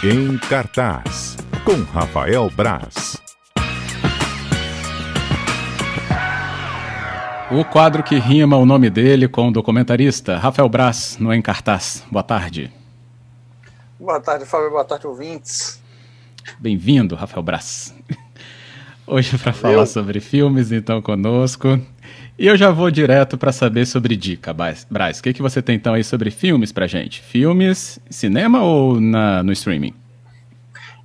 Em cartaz, com Rafael Braz. O quadro que rima o nome dele com o documentarista Rafael Braz no Em Cartaz. Boa tarde. Boa tarde, Fábio. Boa tarde, ouvintes. Bem-vindo, Rafael Braz. Hoje para falar sobre filmes, então, conosco. E eu já vou direto para saber sobre dica, Braz. O que, que você tem então aí sobre filmes pra gente? Filmes, cinema ou na, no streaming?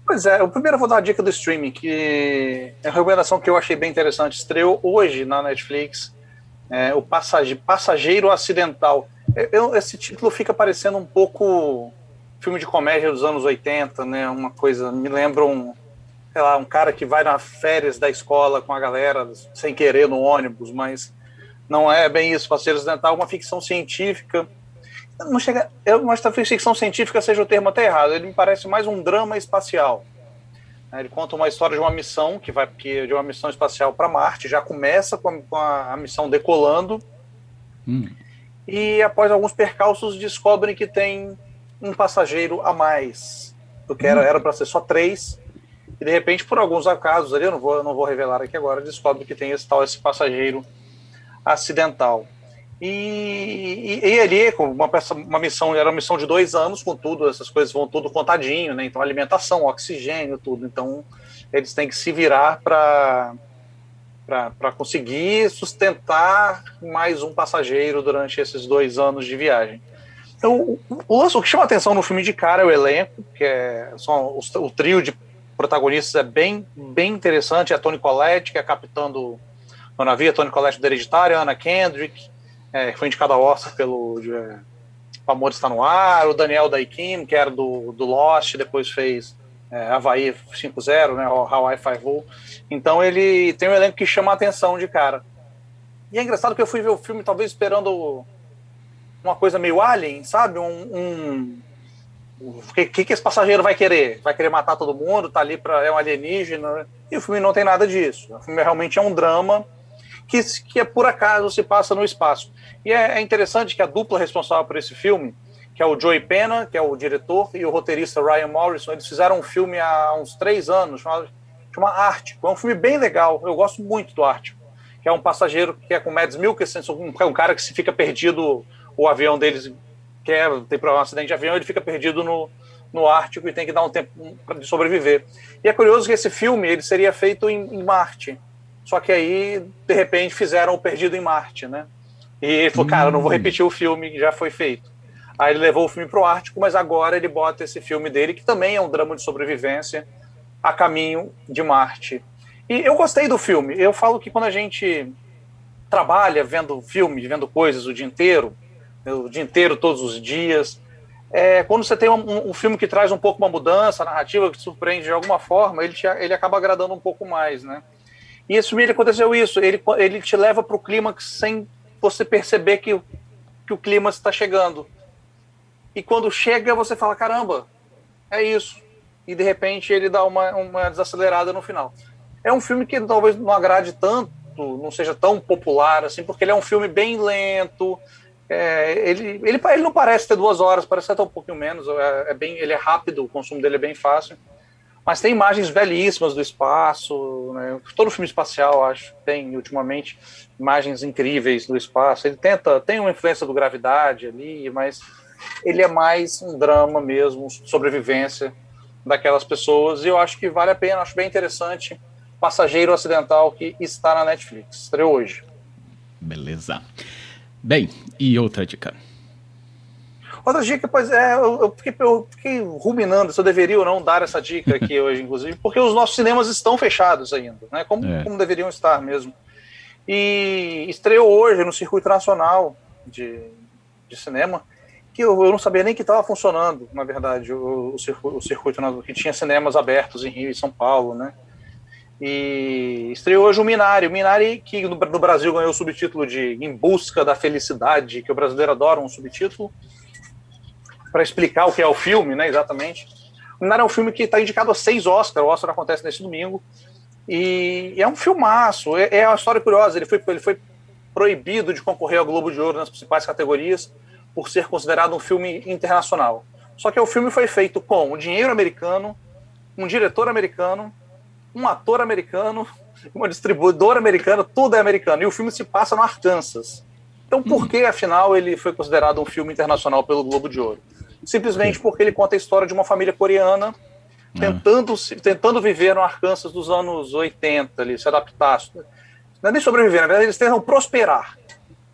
Pois é, eu primeiro vou dar a dica do streaming, que é uma recomendação que eu achei bem interessante. Estreou hoje na Netflix, é, o Passage, Passageiro Acidental. Eu, esse título fica parecendo um pouco filme de comédia dos anos 80, né? Uma coisa, me lembra um, sei lá, um cara que vai nas férias da escola com a galera, sem querer, no ônibus, mas não é bem isso. Passageiro Acidental é uma ficção científica não chega, eu acho que a ficção científica seja o termo até errado. Ele me parece mais um drama espacial. Né, ele conta uma história de uma missão que vai de uma missão espacial para Marte. Já começa com a, com a missão decolando hum. e após alguns percalços descobrem que tem um passageiro a mais do que era hum. para ser só três. E de repente, por alguns acasos ali, eu não vou, não vou revelar aqui agora, descobre que tem esse tal esse passageiro acidental. E, e, e ali, com uma, uma missão, era uma missão de dois anos, com tudo, essas coisas vão tudo contadinho, né? Então, alimentação, oxigênio, tudo. Então, eles têm que se virar para para conseguir sustentar mais um passageiro durante esses dois anos de viagem. Então, o, o, o que chama atenção no filme de cara é o elenco, que é só o, o, trio de protagonistas é bem, bem interessante. É a Tony Collette, que é a capitã do, do navio, a Tony Collette do Hereditário, Anna Kendrick, é, foi indicado ao Oscar pelo é, O Amor Está No Ar, o Daniel Daikin, que era do, do Lost, depois fez é, Havaí 5.0, né, Hawaii 5 Então ele tem um elenco que chama a atenção de cara. E é engraçado que eu fui ver o filme talvez esperando uma coisa meio alien, sabe? Um, o que, que esse passageiro vai querer? Vai querer matar todo mundo? Tá ali para é um alienígena? E o filme não tem nada disso. O filme realmente é um drama que, que é por acaso se passa no espaço. E é, é, interessante que a dupla responsável por esse filme, que é o Joey Pena, que é o diretor, e o roteirista Ryan Morrison, eles fizeram um filme há uns três anos chamado chama Ártico. É um filme bem legal, eu gosto muito do Ártico. Que é um passageiro que é com Mads Mikkelsen, um, um cara que se fica perdido, o avião deles quer, tem um acidente de avião, ele fica perdido no, no Ártico e tem que dar um tempo de sobreviver. E é curioso que esse filme ele seria feito em, em Marte. Só que aí, de repente, fizeram o Perdido em Marte, né? E ele falou, cara, não vou hum. repetir o filme que já foi feito. Aí ele levou o filme para o Ártico, mas agora ele bota esse filme dele, que também é um drama de sobrevivência, a caminho de Marte. E eu gostei do filme. Eu falo que quando a gente trabalha vendo filme, vendo coisas o dia inteiro, o dia inteiro, todos os dias, é, quando você tem um, um, filme que traz um pouco uma mudança narrativa, que te surpreende de alguma forma, ele, te, ele acaba agradando um pouco mais, né? E esse filme aconteceu isso, ele, ele te leva para o clímax sem você perceber que, que o clima está chegando. E quando chega, você fala: caramba, é isso. E de repente ele dá uma, uma desacelerada no final. É um filme que talvez não agrade tanto, não seja tão popular assim, porque ele é um filme bem lento. É, ele, ele, ele não parece ter duas horas, parece até um pouquinho menos. É, é, bem, ele é rápido, o consumo dele é bem fácil. Mas tem imagens belíssimas do espaço, né? todo filme espacial, acho, tem ultimamente imagens incríveis do espaço. Ele tenta, tem uma influência do gravidade ali, mas ele é mais um drama mesmo, sobrevivência daquelas pessoas. E eu acho que vale a pena, acho bem interessante. Passageiro Acidental que está na Netflix. Estreou hoje. Beleza. Bem, e outra dica? Outra dica, pois é, eu, eu, fiquei, eu, fiquei, ruminando se eu deveria ou não dar essa dica aqui hoje, inclusive, porque os nossos cinemas estão fechados ainda, né? Como, é. como deveriam estar mesmo. E estreou hoje no circuito nacional de, de cinema, que eu, eu não sabia nem que estava funcionando, na verdade, o, o, circuito, o circuito que tinha cinemas abertos em Rio e São Paulo, né? E estreou hoje o Minari. O Minari, que no, no Brasil ganhou o subtítulo de Em Busca da Felicidade, que o brasileiro adora um subtítulo para explicar o que é o filme, né, exatamente. O Minari é um filme que está indicado a seis Oscars, o Oscar acontece nesse domingo, e, é um filmaço, é, é uma história curiosa, ele foi, ele foi proibido de concorrer ao Globo de Ouro nas principais categorias por ser considerado um filme internacional. Só que o filme foi feito com o dinheiro americano, um diretor americano, um ator americano, uma distribuidora americana, tudo é americano. E o filme se passa no Arkansas. Então, por hum. que, afinal, ele foi considerado um filme internacional pelo Globo de Ouro? Simplesmente porque ele conta a história de uma família coreana ah. tentando, tentando viver no Arkansas dos anos 80, ali, se adaptar. Não é nem sobreviver, na verdade, eles tentam prosperar.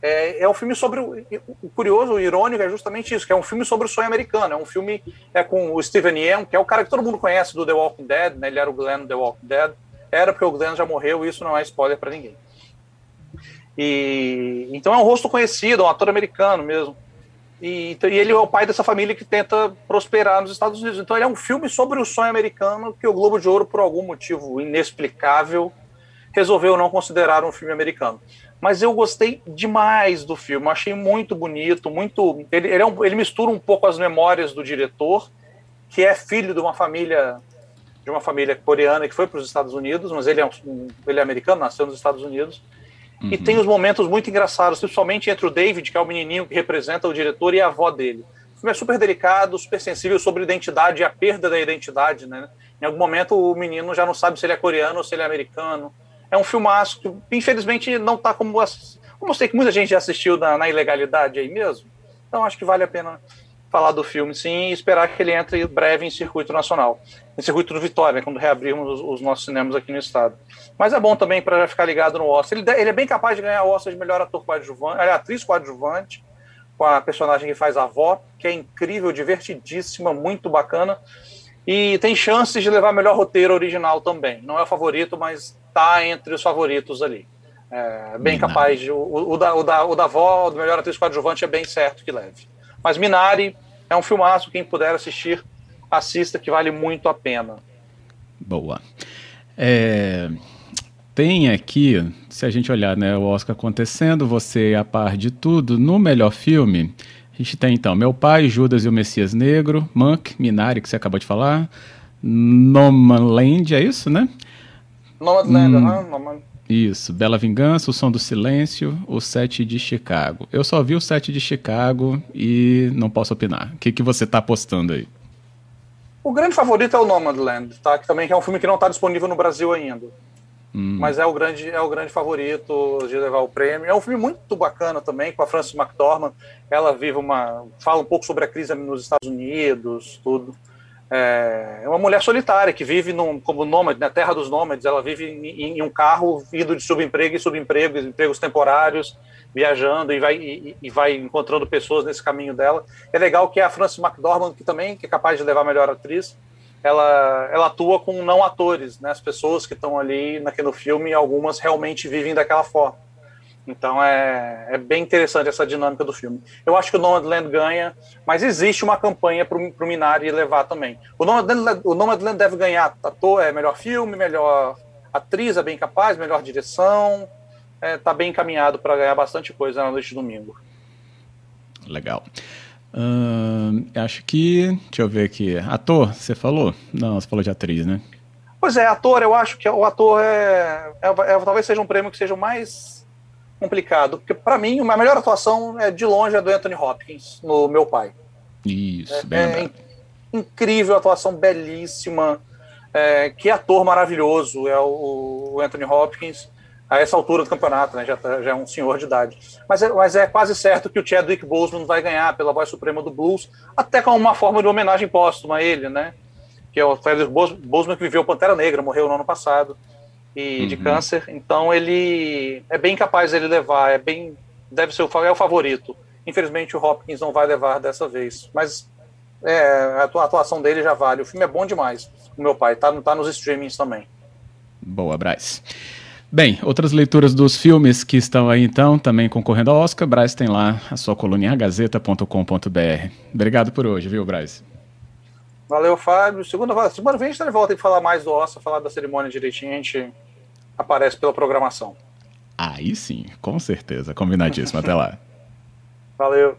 É, é um filme sobre. O, o, curioso, o irônico é justamente isso, que é um filme sobre o sonho americano. É um filme é com o Steven Yeun, que é o cara que todo mundo conhece do The Walking Dead, né? Ele era o Glenn do The Walking Dead. Era porque o Glenn já morreu, e isso não é spoiler para ninguém. E, então é um rosto conhecido, é um ator americano mesmo. E, e, ele é o pai dessa família que tenta prosperar nos Estados Unidos. Então ele é um filme sobre o sonho americano que o Globo de Ouro, por algum motivo inexplicável, resolveu não considerar um filme americano. Mas eu gostei demais do filme, achei muito bonito, muito. Ele, ele, é um, ele mistura um pouco as memórias do diretor, que é filho de uma família de uma família coreana que foi para os Estados Unidos, mas ele é, um, ele é americano, nasceu nos Estados Unidos. Uhum. E tem os momentos muito engraçados, principalmente entre o David, que é o menininho que representa o diretor, e a avó dele. O filme é super delicado, super sensível sobre identidade e a perda da identidade, né? Em algum momento o menino já não sabe se ele é coreano ou se ele é americano é um filmaço que, infelizmente, não está como. Como eu sei que muita gente já assistiu na, na, ilegalidade aí mesmo. Então acho que vale a pena falar do filme, sim, e esperar que ele entre breve em circuito nacional. Em circuito do Vitória, né, quando reabrirmos os, os, nossos cinemas aqui no estado. Mas é bom também para ficar ligado no Oscar. Ele, ele, é bem capaz de ganhar o Oscar de melhor ator coadjuvante, atriz coadjuvante, com a personagem que faz a avó, que é incrível, divertidíssima, muito bacana. E tem chances de levar melhor roteiro original também. Não é o favorito, mas está entre os favoritos ali. É, bem capaz de. O, o, da, o, da, o da avó, do melhor atriz coadjuvante, é bem certo que leve. Mas Minari é um filmaço, quem puder assistir, assista, que vale muito a pena. Boa. É, tem aqui, se a gente olhar né, o Oscar acontecendo, você a par de tudo, no melhor filme, a gente tem então Meu Pai, Judas e o Messias Negro, Monk, Minari, que você acabou de falar, Nomadland, é isso, né? Nomadland, hum, né? Isso, Bela Vingança, O Som do Silêncio, O Sete de Chicago. Eu só vi o Sete de Chicago e não posso opinar. O que, que você está apostando aí? O grande favorito é o Nomadland, tá? Que também é um filme que não está disponível no Brasil ainda. Hum. Mas é o grande é o grande favorito de levar o prêmio. É um filme muito bacana também com a Frances McDormand. Ela vive uma fala um pouco sobre a crise nos Estados Unidos, tudo. É, é uma mulher solitária que vive num, como nômade, na terra dos nômades. Ela vive em, em, um carro indo de subemprego em subemprego, empregos temporários, viajando e vai, e, e, vai encontrando pessoas nesse caminho dela. É legal que a Frances McDormand, que também que é capaz de levar a melhor atriz, ela, ela atua com não atores, né? As pessoas que estão ali naquele filme, algumas realmente vivem daquela forma. Então é, é bem interessante essa dinâmica do filme. Eu acho que o Nomadland ganha, mas existe uma campanha para o Minari levar também. O Nomadland, o Nomadland deve ganhar ator, é melhor filme, melhor atriz, é bem capaz, melhor direção. É, tá bem encaminhado para ganhar bastante coisa na noite de domingo. Legal. Uh, acho que. Deixa eu ver aqui. Ator, você falou? Não, você falou de atriz, né? Pois é, ator, eu acho que o ator é, é, é talvez seja um prêmio que seja o mais complicado, porque para mim a melhor atuação é de longe é do Anthony Hopkins no Meu Pai. Isso, é, bem é incrível, atuação belíssima, é, que ator maravilhoso é o, o, Anthony Hopkins a essa altura do campeonato, né, já, tá, já é um senhor de idade. Mas é, mas é quase certo que o Chadwick Boseman vai ganhar pela voz suprema do blues, até com uma forma de homenagem póstuma a ele, né? Que é o Chadwick Boseman que viveu Pantera Negra, morreu no ano passado e uhum. de câncer. Então ele é bem capaz ele levar, é bem deve ser o é o favorito. Infelizmente o Hopkins não vai levar dessa vez, mas é, a atuação dele já vale. O filme é bom demais. O meu pai tá, tá nos streamings também. Boa, Braz. Bem, outras leituras dos filmes que estão aí então, também concorrendo ao Oscar, Braz tem lá a sua coluna em agazeta.com.br. Obrigado por hoje, viu, Braz? Valeu, Fábio. Segunda, segunda vez a gente tá de volta e falar mais do Oscar, falar da cerimônia direitinho, a gente aparece pela programação. Aí sim, com certeza. Combinadíssimo. Até lá. Valeu.